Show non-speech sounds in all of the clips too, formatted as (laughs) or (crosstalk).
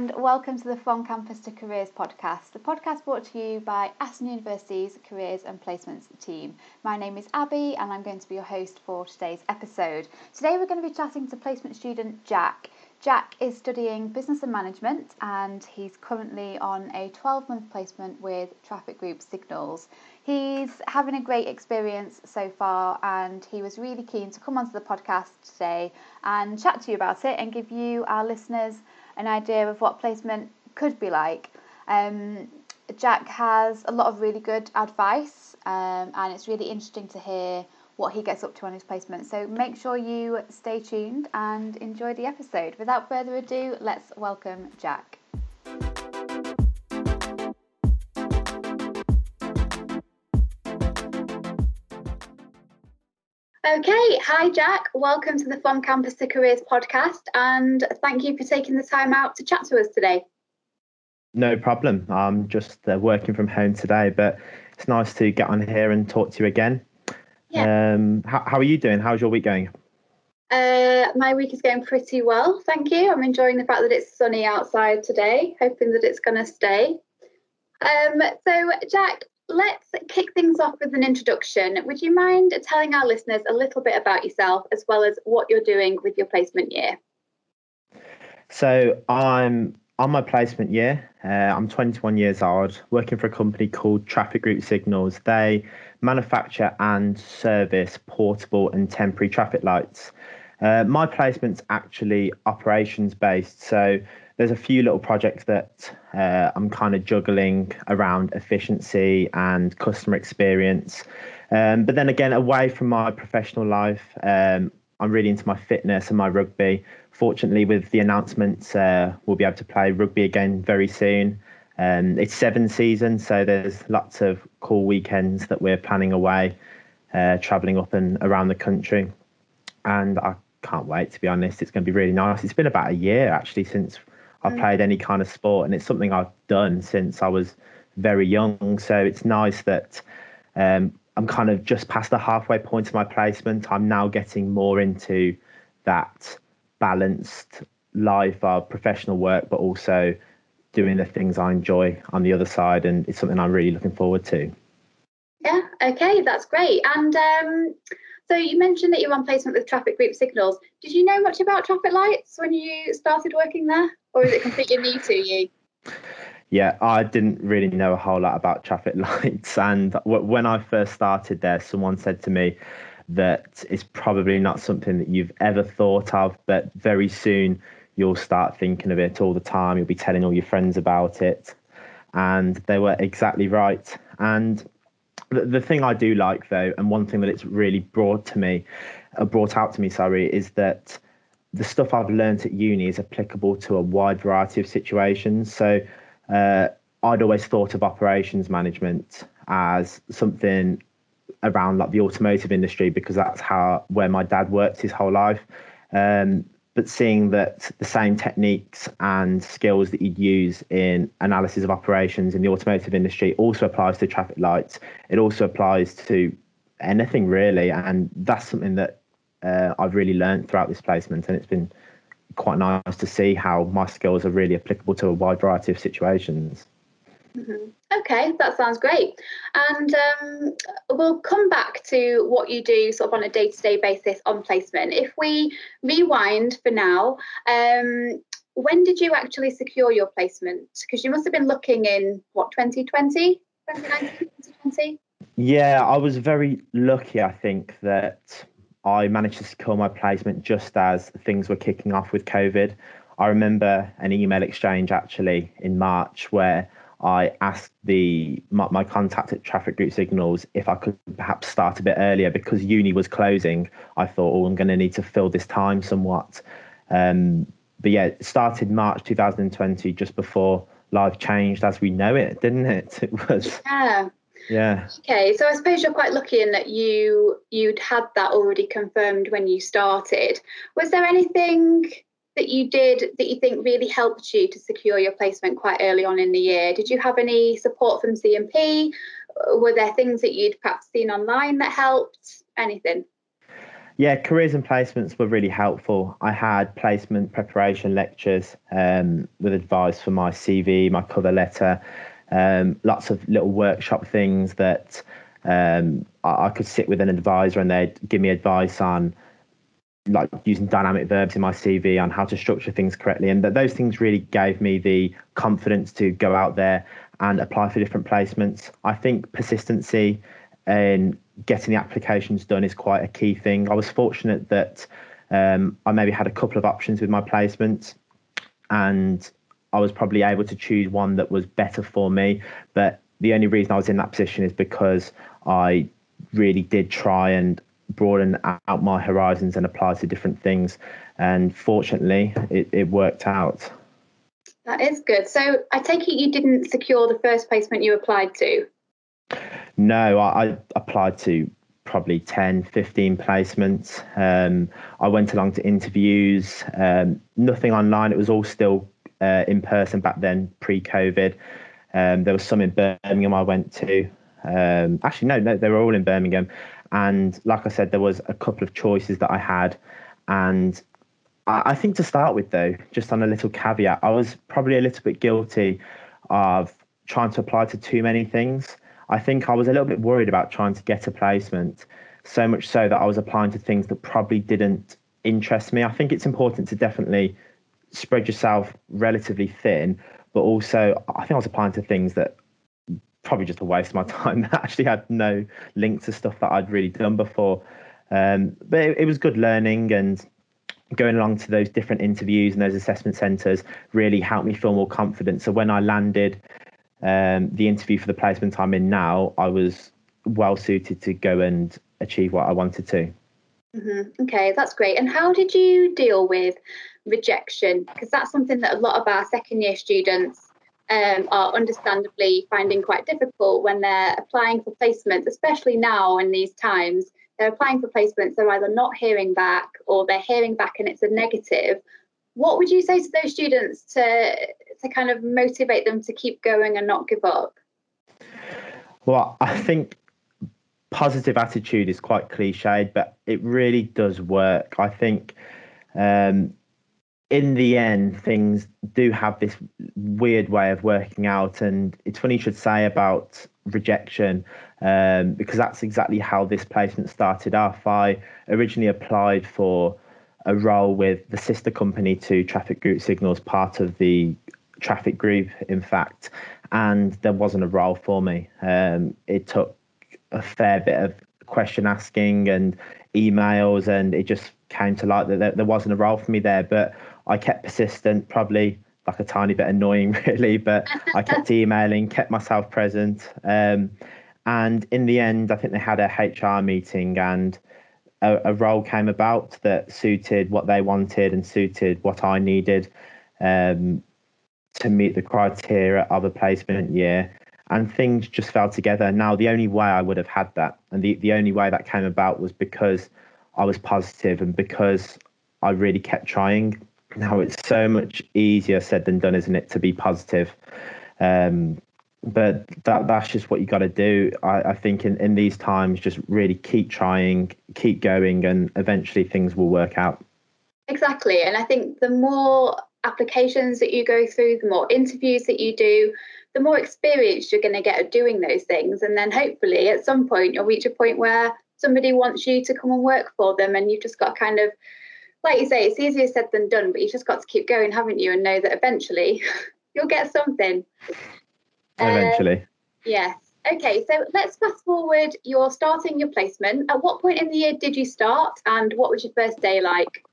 and welcome to the From Campus to Careers podcast, the podcast brought to you by Aston University's Careers and Placements team. My name is Abby, and I'm going to be your host for today's episode. Today, we're going to be chatting to placement student Jack. Jack is studying business and management, and he's currently on a 12 month placement with Traffic Group Signals. He's having a great experience so far, and he was really keen to come onto the podcast today and chat to you about it and give you, our listeners, an idea of what placement could be like. Um, Jack has a lot of really good advice, um, and it's really interesting to hear what he gets up to on his placement. So make sure you stay tuned and enjoy the episode. Without further ado, let's welcome Jack. Okay, hi Jack. Welcome to the From Campus to Careers podcast, and thank you for taking the time out to chat to us today. No problem. I'm just uh, working from home today, but it's nice to get on here and talk to you again. Yeah. Um, how, how are you doing? How's your week going? Uh, my week is going pretty well, thank you. I'm enjoying the fact that it's sunny outside today, hoping that it's going to stay. Um, so, Jack, let's kick things off with an introduction. Would you mind telling our listeners a little bit about yourself as well as what you're doing with your placement year? So I'm on my placement year. Uh, I'm 21 years old, working for a company called Traffic Group Signals. They manufacture and service portable and temporary traffic lights. Uh, my placement's actually operations based, so there's a few little projects that uh, I'm kind of juggling around efficiency and customer experience. Um, but then again, away from my professional life, um, I'm really into my fitness and my rugby. Fortunately, with the announcements, uh, we'll be able to play rugby again very soon. Um, it's seven seasons, so there's lots of cool weekends that we're planning away, uh, traveling up and around the country. And I can't wait, to be honest. It's going to be really nice. It's been about a year actually since I've mm. played any kind of sport, and it's something I've done since I was very young. So it's nice that um, I'm kind of just past the halfway point of my placement. I'm now getting more into that balanced life of professional work, but also doing the things I enjoy on the other side, and it's something I'm really looking forward to. Yeah, okay, that's great. And um, so you mentioned that you're on placement with Traffic Group Signals. Did you know much about traffic lights when you started working there, or is it completely new to you? Yeah, I didn't really know a whole lot about traffic (laughs) lights. And when I first started there, someone said to me that it's probably not something that you've ever thought of, but very soon you'll start thinking of it all the time. You'll be telling all your friends about it. And they were exactly right. And the, the thing I do like though, and one thing that it's really brought to me, uh, brought out to me, sorry, is that the stuff I've learned at uni is applicable to a wide variety of situations. So uh, I'd always thought of operations management as something around like the automotive industry because that's how where my dad worked his whole life. Um, but seeing that the same techniques and skills that you'd use in analysis of operations in the automotive industry also applies to traffic lights. It also applies to anything really, and that's something that uh, I've really learned throughout this placement, and it's been quite nice to see how my skills are really applicable to a wide variety of situations. Mm-hmm. Okay, that sounds great. And um, we'll come back to what you do sort of on a day to day basis on placement. If we rewind for now, um, when did you actually secure your placement? Because you must have been looking in what, 2020, 2019, 2020? Yeah, I was very lucky, I think, that I managed to secure my placement just as things were kicking off with COVID. I remember an email exchange actually in March where I asked the my, my, contact at Traffic Group Signals if I could perhaps start a bit earlier because uni was closing. I thought, oh, I'm going to need to fill this time somewhat. Um, but yeah, it started March 2020, just before life changed as we know it, didn't it? (laughs) It was. Yeah. Yeah. Okay, so I suppose you're quite lucky in that you you'd had that already confirmed when you started. Was there anything that you did that you think really helped you to secure your placement quite early on in the year? Did you have any support from CMP? Were there things that you'd perhaps seen online that helped? Anything? Yeah, careers and placements were really helpful. I had placement preparation lectures um, with advice for my CV, my cover letter, um, lots of little workshop things that um, I, I, could sit with an advisor and they'd give me advice on like using dynamic verbs in my CV on how to structure things correctly. And that those things really gave me the confidence to go out there and apply for different placements. I think persistency and getting the applications done is quite a key thing. I was fortunate that um, I maybe had a couple of options with my placements and I was probably able to choose one that was better for me. But the only reason I was in that position is because I really did try and broaden out my horizons and apply to different things. And fortunately, it, it worked out. That is good. So I take it you didn't secure the first placement you applied to? No, I, I applied to probably 10, 15 placements. Um, I went along to interviews, um, nothing online. It was all still uh, in person back then, pre COVID. Um, there was some in Birmingham I went to. Um, actually, no, no, they were all in Birmingham. And like I said, there was a couple of choices that I had. And I, I think to start with, though, just on a little caveat, I was probably a little bit guilty of trying to apply to too many things. I think I was a little bit worried about trying to get a placement, so much so that I was applying to things that probably didn't interest me. I think it's important to definitely spread yourself relatively thin, but also I think I was applying to things that probably just a waste of my (laughs) time that actually had no link to stuff that I'd really done before. Um, but it, it, was good learning and going along to those different interviews and those assessment centres really helped me feel more confident. So when I landed um, the interview for the placement I'm in now, I was well suited to go and achieve what I wanted to. Mm-hmm. Okay, that's great. And how did you deal with rejection? Because that's something that a lot of our second year students um, are understandably finding quite difficult when they're applying for placements, especially now in these times. They're applying for placements, they're either not hearing back or they're hearing back and it's a negative. What would you say to those students to to kind of motivate them to keep going and not give up? Well, I think positive attitude is quite cliched, but it really does work. I think um, in the end, things do have this weird way of working out. And it's funny you should say about rejection, um, because that's exactly how this placement started off. I originally applied for a role with the sister company to Traffic Group Signals, part of the Traffic Group, in fact, and there wasn't a role for me. Um, it took a fair bit of question asking and emails, and it just came to light that there, wasn't a role for me there. But I kept persistent, probably like a tiny bit annoying, (laughs) really, but I kept (laughs) emailing, kept myself present. Um, and in the end, I think they had a HR meeting and a, a, role came about that suited what they wanted and suited what I needed um, to meet the criteria of a placement year. And things just fell together. Now, the only way I would have had that, and the, the only way that came about was because I was positive and because I really kept trying now it's so much easier said than done, isn't it, to be positive? Um, but that that's just what you got to do. I, I think in, in these times, just really keep trying, keep going, and eventually things will work out. Exactly. And I think the more applications that you go through, the more interviews that you do, the more experience you're going to get at doing those things. And then hopefully at some point you'll reach a point where somebody wants you to come and work for them and you've just got kind of like you say, it's easier said than done, but you've just got to keep going, haven't you? And know that eventually (laughs) you'll get something. Eventually. Um, yes. Okay, so let's fast forward. You're starting your placement. At what point in the year did you start, and what was your first day like?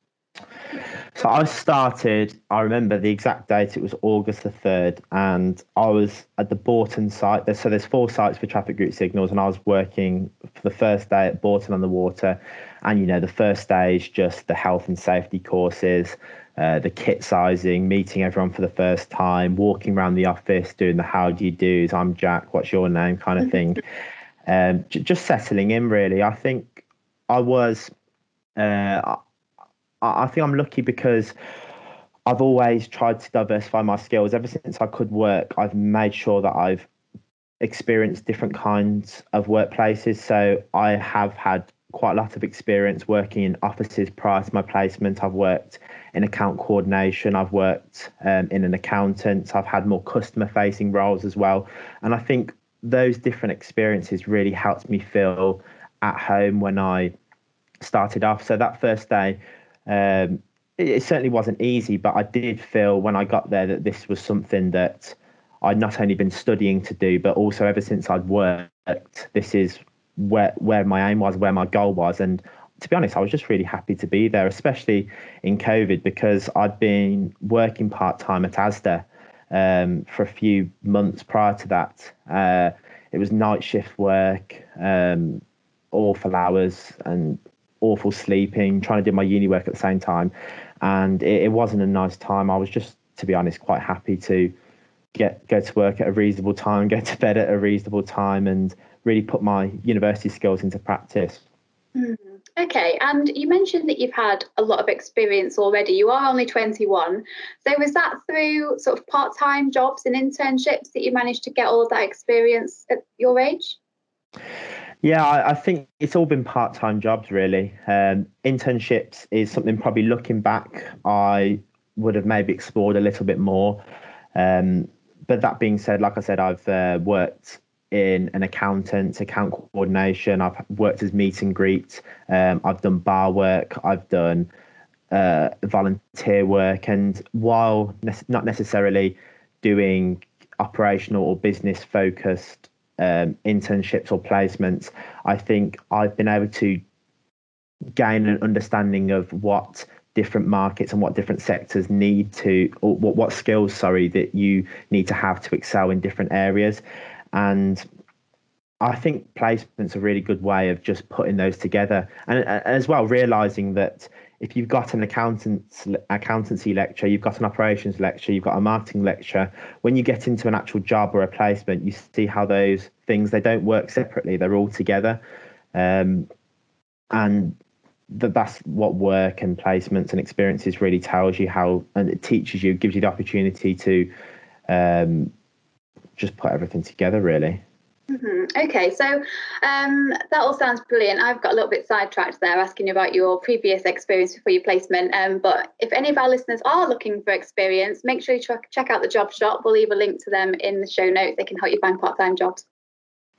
So I started, I remember the exact date, it was August the 3rd, and I was at the Bourton site. So there's four sites for traffic group signals, and I was working for the first day at Bourton on the Water. And, you know, the first stage, just the health and safety courses, uh, the kit sizing, meeting everyone for the first time, walking around the office, doing the how do you do's, I'm Jack, what's your name kind of thing. um, j- just settling in, really. I think I was. Uh, I think I'm lucky because I've always tried to diversify my skills. Ever since I could work, I've made sure that I've experienced different kinds of workplaces. So I have had quite a lot of experience working in offices prior to my placement. I've worked in account coordination, I've worked um, in an accountant, I've had more customer facing roles as well. And I think those different experiences really helped me feel at home when I started off. So that first day, um, it, it certainly wasn't easy, but I did feel when I got there that this was something that I'd not only been studying to do, but also ever since I'd worked, this is where where my aim was, where my goal was, and to be honest, I was just really happy to be there, especially in COVID, because I'd been working part time at ASDA um, for a few months prior to that. Uh, it was night shift work, um, awful hours, and awful sleeping, trying to do my uni work at the same time, and it, it wasn't a nice time. I was just, to be honest, quite happy to get go to work at a reasonable time, (laughs) go to bed at a reasonable time, and really put my university skills into practice. Mm. Okay, and you mentioned that you've had a lot of experience already. You are only 21. So, was that through sort of part time jobs and internships that you managed to get all of that experience at your age? Yeah, I, I think it's all been part time jobs, really. Um, internships is something probably looking back, I would have maybe explored a little bit more. Um, but that being said, like I said, I've uh, worked in an accountant, account coordination. I've worked as meet and greet. Um, I've done bar work. I've done uh, volunteer work. And while ne- not necessarily doing operational or business focused um, internships or placements, I think I've been able to gain an understanding of what different markets and what different sectors need to or what, what skills sorry that you need to have to excel in different areas. And I think placement's are a really good way of just putting those together, and, and as well realizing that if you've got an accountants accountancy lecture, you've got an operations lecture, you've got a marketing lecture. When you get into an actual job or a placement, you see how those things they don't work separately; they're all together, um, and that that's what work and placements and experiences really tells you how, and it teaches you, gives you the opportunity to um, just put everything together, really. Mm-hmm. Okay, so um, that all sounds brilliant. I've got a little bit sidetracked there, asking you about your previous experience before your placement. Um, but if any of our listeners are looking for experience, make sure you check out the job shop. We'll leave a link to them in the show notes. They can help you find part-time jobs.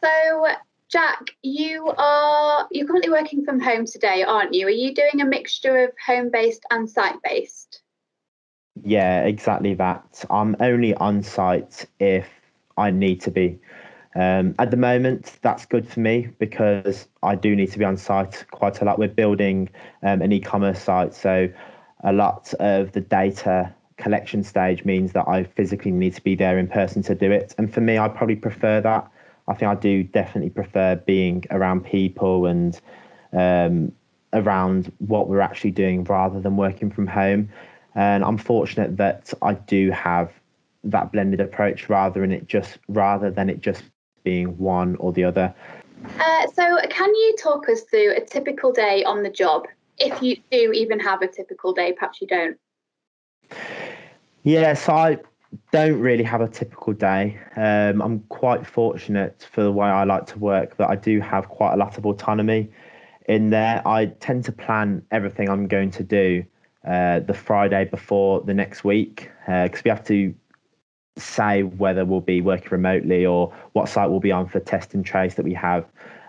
So, Jack, you are you're currently working from home today, aren't you? Are you doing a mixture of home-based and site-based? Yeah, exactly that. I'm only on site if I need to be. Um, at the moment, that's good for me because I do need to be on site quite a lot. We're building um, an e-commerce site, so a lot of the data collection stage means that I physically need to be there in person to do it. And for me, I probably prefer that. I think I do definitely prefer being around people and um, around what we're actually doing rather than working from home. And I'm fortunate that I do have that blended approach rather than it just rather than it just being one or the other. Uh, so, can you talk us through a typical day on the job? If you do even have a typical day, perhaps you don't. Yes, I don't really have a typical day. Um, I'm quite fortunate for the way I like to work that I do have quite a lot of autonomy in there. I tend to plan everything I'm going to do uh, the Friday before the next week because uh, we have to say whether we'll be working remotely or what site we'll be on for test and trace that we have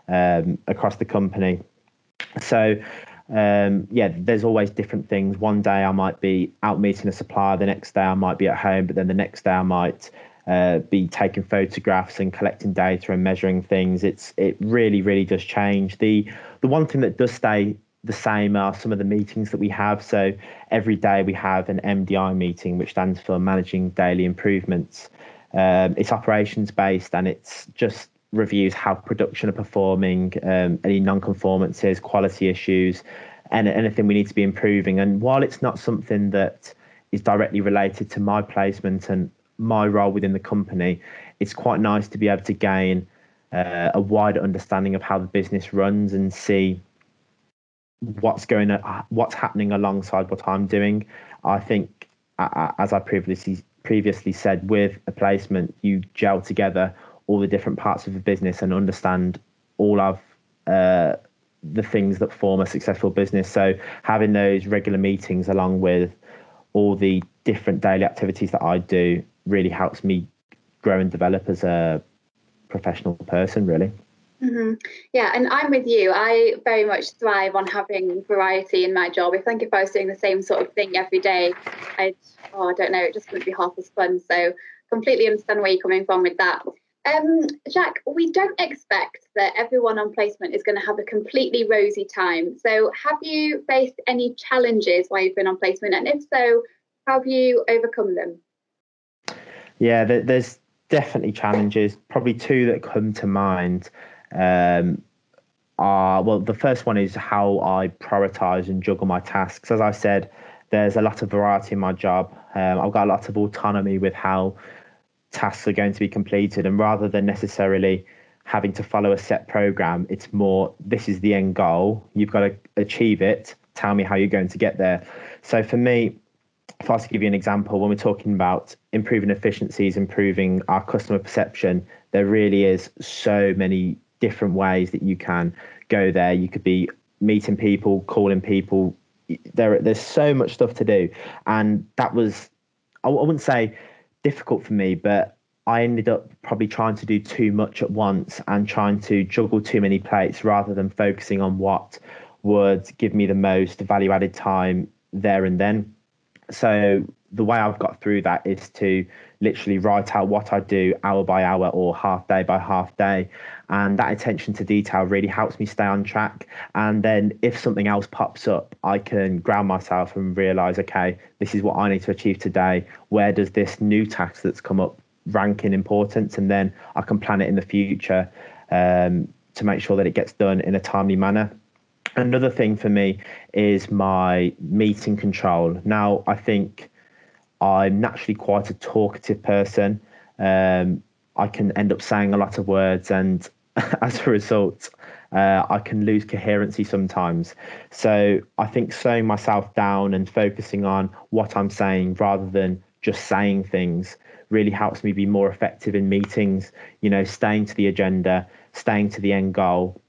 um, across the company. So, um, yeah, there's always different things. One day I might be out meeting a supplier, the next day I might be at home, but then the next day I might uh, be taking photographs and collecting data and measuring things. It's it really really does change. The the one thing that does stay the same are some of the meetings that we have. So every day we have an MDI meeting, which stands for Managing Daily Improvements. Um, it's operations based and it's just reviews how production are performing, um, any non-conformances, quality issues, and anything we need to be improving. And while it's not something that is directly related to my placement and my role within the company, it's quite nice to be able to gain uh, a wider understanding of how the business runs and see what's going on, what's happening alongside what I'm doing. I think, as I previously previously said, with a placement, you gel together all the different parts of the business and understand all of uh, the things that form a successful business. So having those regular meetings along with all the different daily activities that I do really helps me grow and develop as a professional person, really. Mm-hmm. Yeah, and I'm with you. I very much thrive on having variety in my job. I think if I was doing the same sort of thing every day, I'd, oh, I don't know, it just wouldn't be half as fun. So completely understand where you're coming from with that. Um, Jack, we don't expect that everyone on placement is going to have a completely rosy time. So, have you faced any challenges while you've been on placement? And if so, have you overcome them? Yeah, there's definitely challenges. Probably two that come to mind um, are well, the first one is how I prioritize and juggle my tasks. As I said, there's a lot of variety in my job. Um, I've got a lot of autonomy with how tasks are going to be completed. And rather than necessarily having to follow a set program, it's more this is the end goal. You've got to achieve it. Tell me how you're going to get there. So for me, if I was to give you an example, when we're talking about improving efficiencies, improving our customer perception, there really is so many different ways that you can go there. You could be meeting people, calling people. There, there's so much stuff to do, and that was, I, I wouldn't say difficult for me, but I ended up probably trying to do too much at once and trying to juggle too many plates rather than focusing on what would give me the most value added time there and then. So the way I've got through that is to literally write out what I do hour by hour or half day by half day. And that attention to detail really helps me stay on track. And then if something else pops up, I can ground myself and realize, okay, this is what I need to achieve today. Where does this new task that's come up rank in importance? And then I can plan it in the future um, to make sure that it gets done in a timely manner. Another thing for me is my meeting control. Now, I think I'm naturally quite a talkative person. Um, I can end up saying a lot of words, and (laughs) as a result, uh, I can lose coherency sometimes. So I think slowing myself down and focusing on what I'm saying rather than just saying things really helps me be more effective in meetings. You know, staying to the agenda, staying to the end goal,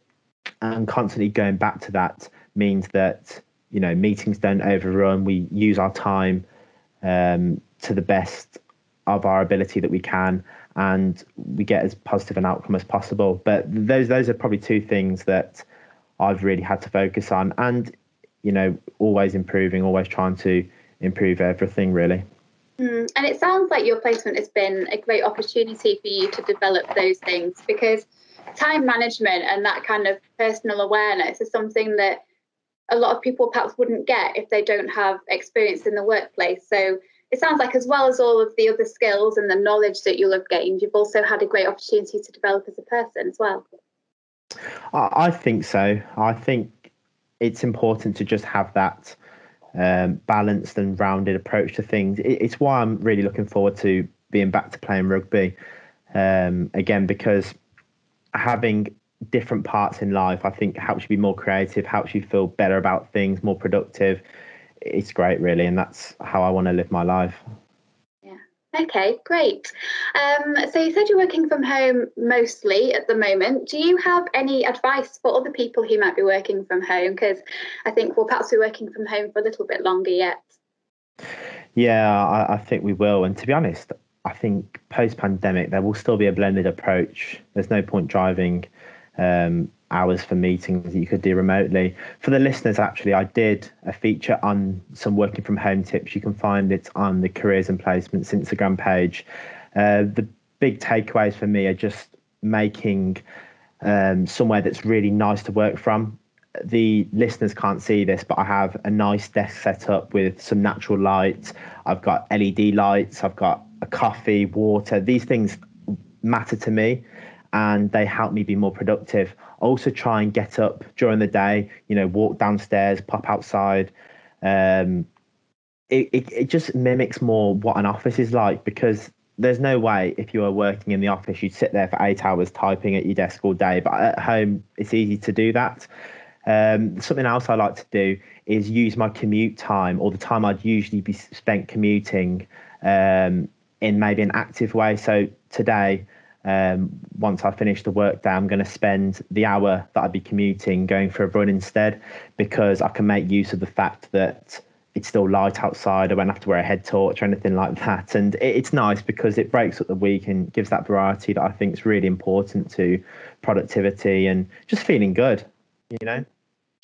and constantly going back to that means that you know meetings don't overrun. We use our time um, to the best of our ability that we can, and we get as positive an outcome as possible. But those those are probably two things that I've really had to focus on, and you know, always improving, always trying to improve everything really. Mm, and it sounds like your placement has been a great opportunity for you to develop those things because time management and that kind of personal awareness is something that a lot of people perhaps wouldn't get if they don't have experience in the workplace. So it sounds like, as well as all of the other skills and the knowledge that you'll have gained, you've also had a great opportunity to develop as a person as well. I think so. I think it's important to just have that um, balanced and rounded approach to things. It's why I'm really looking forward to being back to playing rugby um, again because having different parts in life, I think helps you be more creative, helps you feel better about things, more productive. It's great, really, and that's how I want to live my life. Yeah. Okay, great. Um, so you said you're working from home mostly at the moment. Do you have any advice for other people who might be working from home? Because I think we'll perhaps be working from home for a little bit longer yet. Yeah, I, I think we will. And to be honest, I think post pandemic there will still be a blended approach. There's no point driving um, hours for meetings that you could do remotely. For the listeners, actually, I did a feature on some working from home tips. You can find it on the Careers and Placements Instagram page. Uh, the big takeaways for me are just making um, somewhere that's really nice to work from. The listeners can't see this, but I have a nice desk set up with some natural light. I've got LED lights, I've got a coffee, water. These things matter to me and they help me be more productive. also try and get up during the day, you know, walk downstairs, pop outside. Um, it, it, it just mimics more what an office is like because there's no way if you are working in the office you'd sit there for eight hours typing at your desk all day but at home it's easy to do that um, something else i like to do is use my commute time or the time i'd usually be spent commuting um, in maybe an active way so today um, once I finish the work day, I'm going to spend the hour that I'd be commuting going for a run instead because I can make use of the fact that it's still light outside. I won't have to wear a head torch or anything like that. And it, it's nice because it breaks up the week and gives that variety that I think is really important to productivity and just feeling good, you know?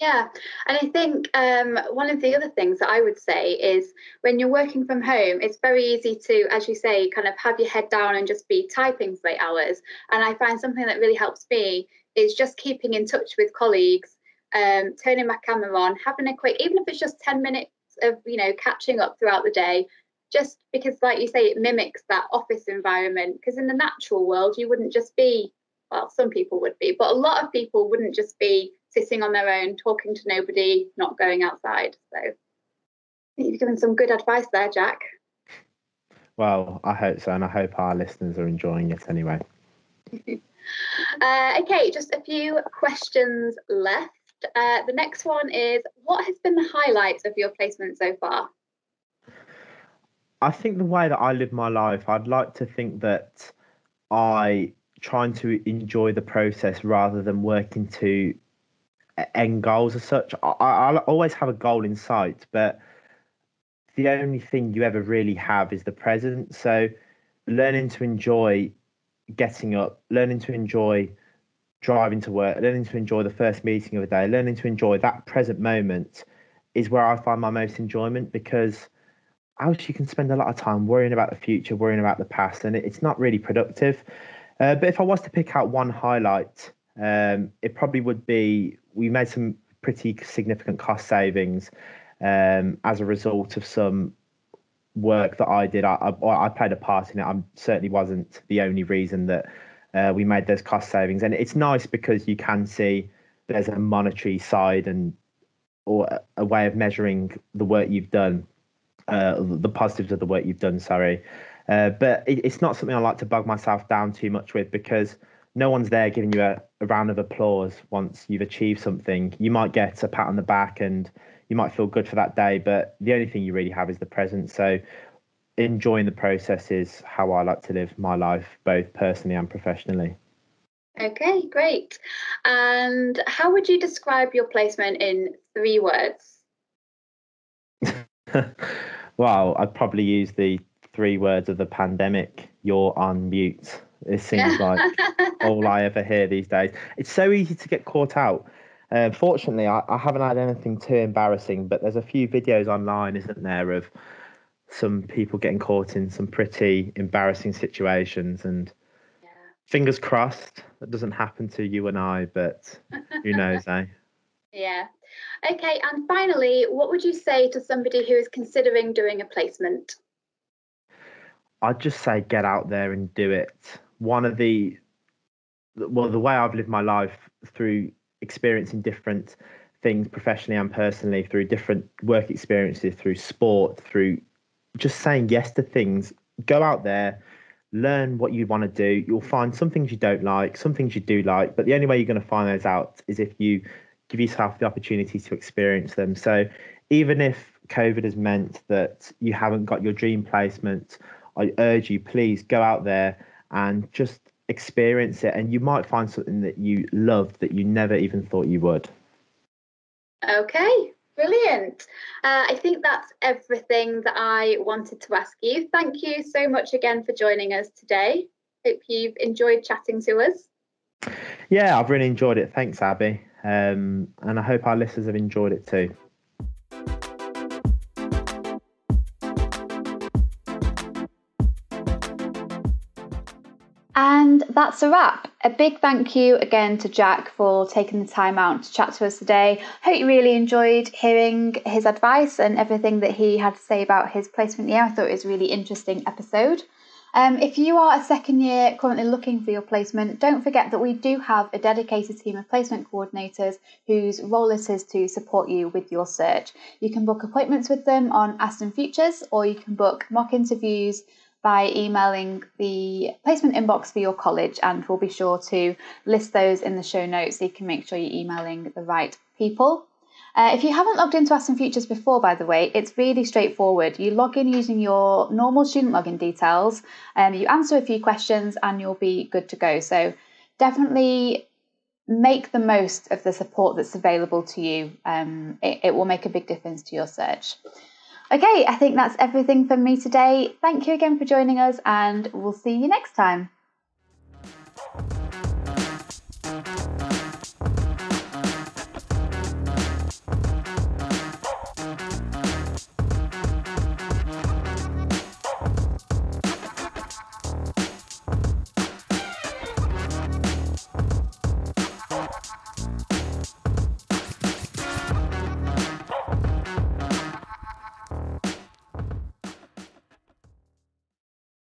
Yeah, and I think um, one of the other things that I would say is when you're working from home, it's very easy to, as you say, kind of have your head down and just be typing for eight hours. And I find something that really helps me is just keeping in touch with colleagues, um, turning my camera on, having a quick, even if it's just 10 minutes of, you know, catching up throughout the day, just because, like you say, it mimics that office environment. Because in the natural world, you wouldn't just be, well, some people would be, but a lot of people wouldn't just be sitting on their own, talking to nobody, not going outside. So you've given some good advice there, Jack. Well, I hope so, and I hope our listeners are enjoying it anyway. (laughs) uh, okay, just a few questions left. Uh, the next one is What has been the highlight of your placement so far? I think the way that I live my life, I'd like to think that I trying to enjoy the process rather than working to end goals as such. I, I always have a goal in sight, but the only thing you ever really have is the present. So learning to enjoy getting up, learning to enjoy driving to work, learning to enjoy the first meeting of the day, learning to enjoy that present moment is where I find my most enjoyment because else you can spend a lot of time worrying about the future, worrying about the past, and it's not really productive. Uh, but if I was to pick out one highlight, um, it probably would be we made some pretty significant cost savings um, as a result of some work that I did. I, I, I, played a part in it. I certainly wasn't the only reason that uh, we made those cost savings. And it's nice because you can see there's a monetary side and or a way of measuring the work you've done, uh, the positives of the work you've done. Sorry, uh, but it, it's not something I like to bug myself down too much with because no one's there giving you a, a, round of applause once you've achieved something. You might get a pat on the back and you might feel good for that day, but the only thing you really have is the present. So enjoying the process is how I like to live my life, both personally and professionally. Okay, great. And how would you describe your placement in three words? (laughs) well, I'd probably use the three words of the pandemic you're on mute. It seems like all I ever hear these days. It's so easy to get caught out. Uh, fortunately, I, I, haven't had anything too embarrassing, but there's a few videos online, isn't there, of some people getting caught in some pretty embarrassing situations. And yeah. fingers crossed that doesn't happen to you and I, but who knows, (laughs) eh? Yeah. Okay, and finally, what would you say to somebody who is considering doing a placement? I'd just say get out there and do it one of the well the way I've lived my life through experiencing different things professionally and personally through different work experiences through sport through just saying yes to things go out there learn what you want to do. You'll find some things you don't like some things you do like but the only way you're going to find those out is if you give yourself the opportunity to experience them. So even if covid has meant that you haven't got your dream placement i urge you please go out there and just experience it. And you might find something that you love that you never even thought you would. Okay brilliant. Uh, i think that's everything that i wanted to ask you. Thank you so much again for joining us today. Hope you've enjoyed chatting to us. Yeah i've really enjoyed it. Thanks abby. Um, and i hope our listeners have enjoyed it too that's a wrap. A big thank you again to Jack for taking the time out to chat to us today. Hope you really enjoyed hearing his advice and everything that he had to say about his placement year. I thought it was a really interesting episode. Um, if you are a second year currently looking for your placement, don't forget that we do have a dedicated team of placement coordinators whose role it is to support you with your search. You can book appointments with them on Aston Futures or you can book mock interviews by emailing the placement inbox for your college, and we'll be sure to list those in the show notes so you can make sure you're emailing the right people. Uh, if you haven't logged into Aston Futures before, by the way, it's really straightforward. You log in using your normal student login details, and um, you answer a few questions, and you'll be good to go. So definitely make the most of the support that's available to you. Um, it, it will make a big difference to your search. Okay, I think that's everything from me today. Thank you again for joining us, and we'll see you next time.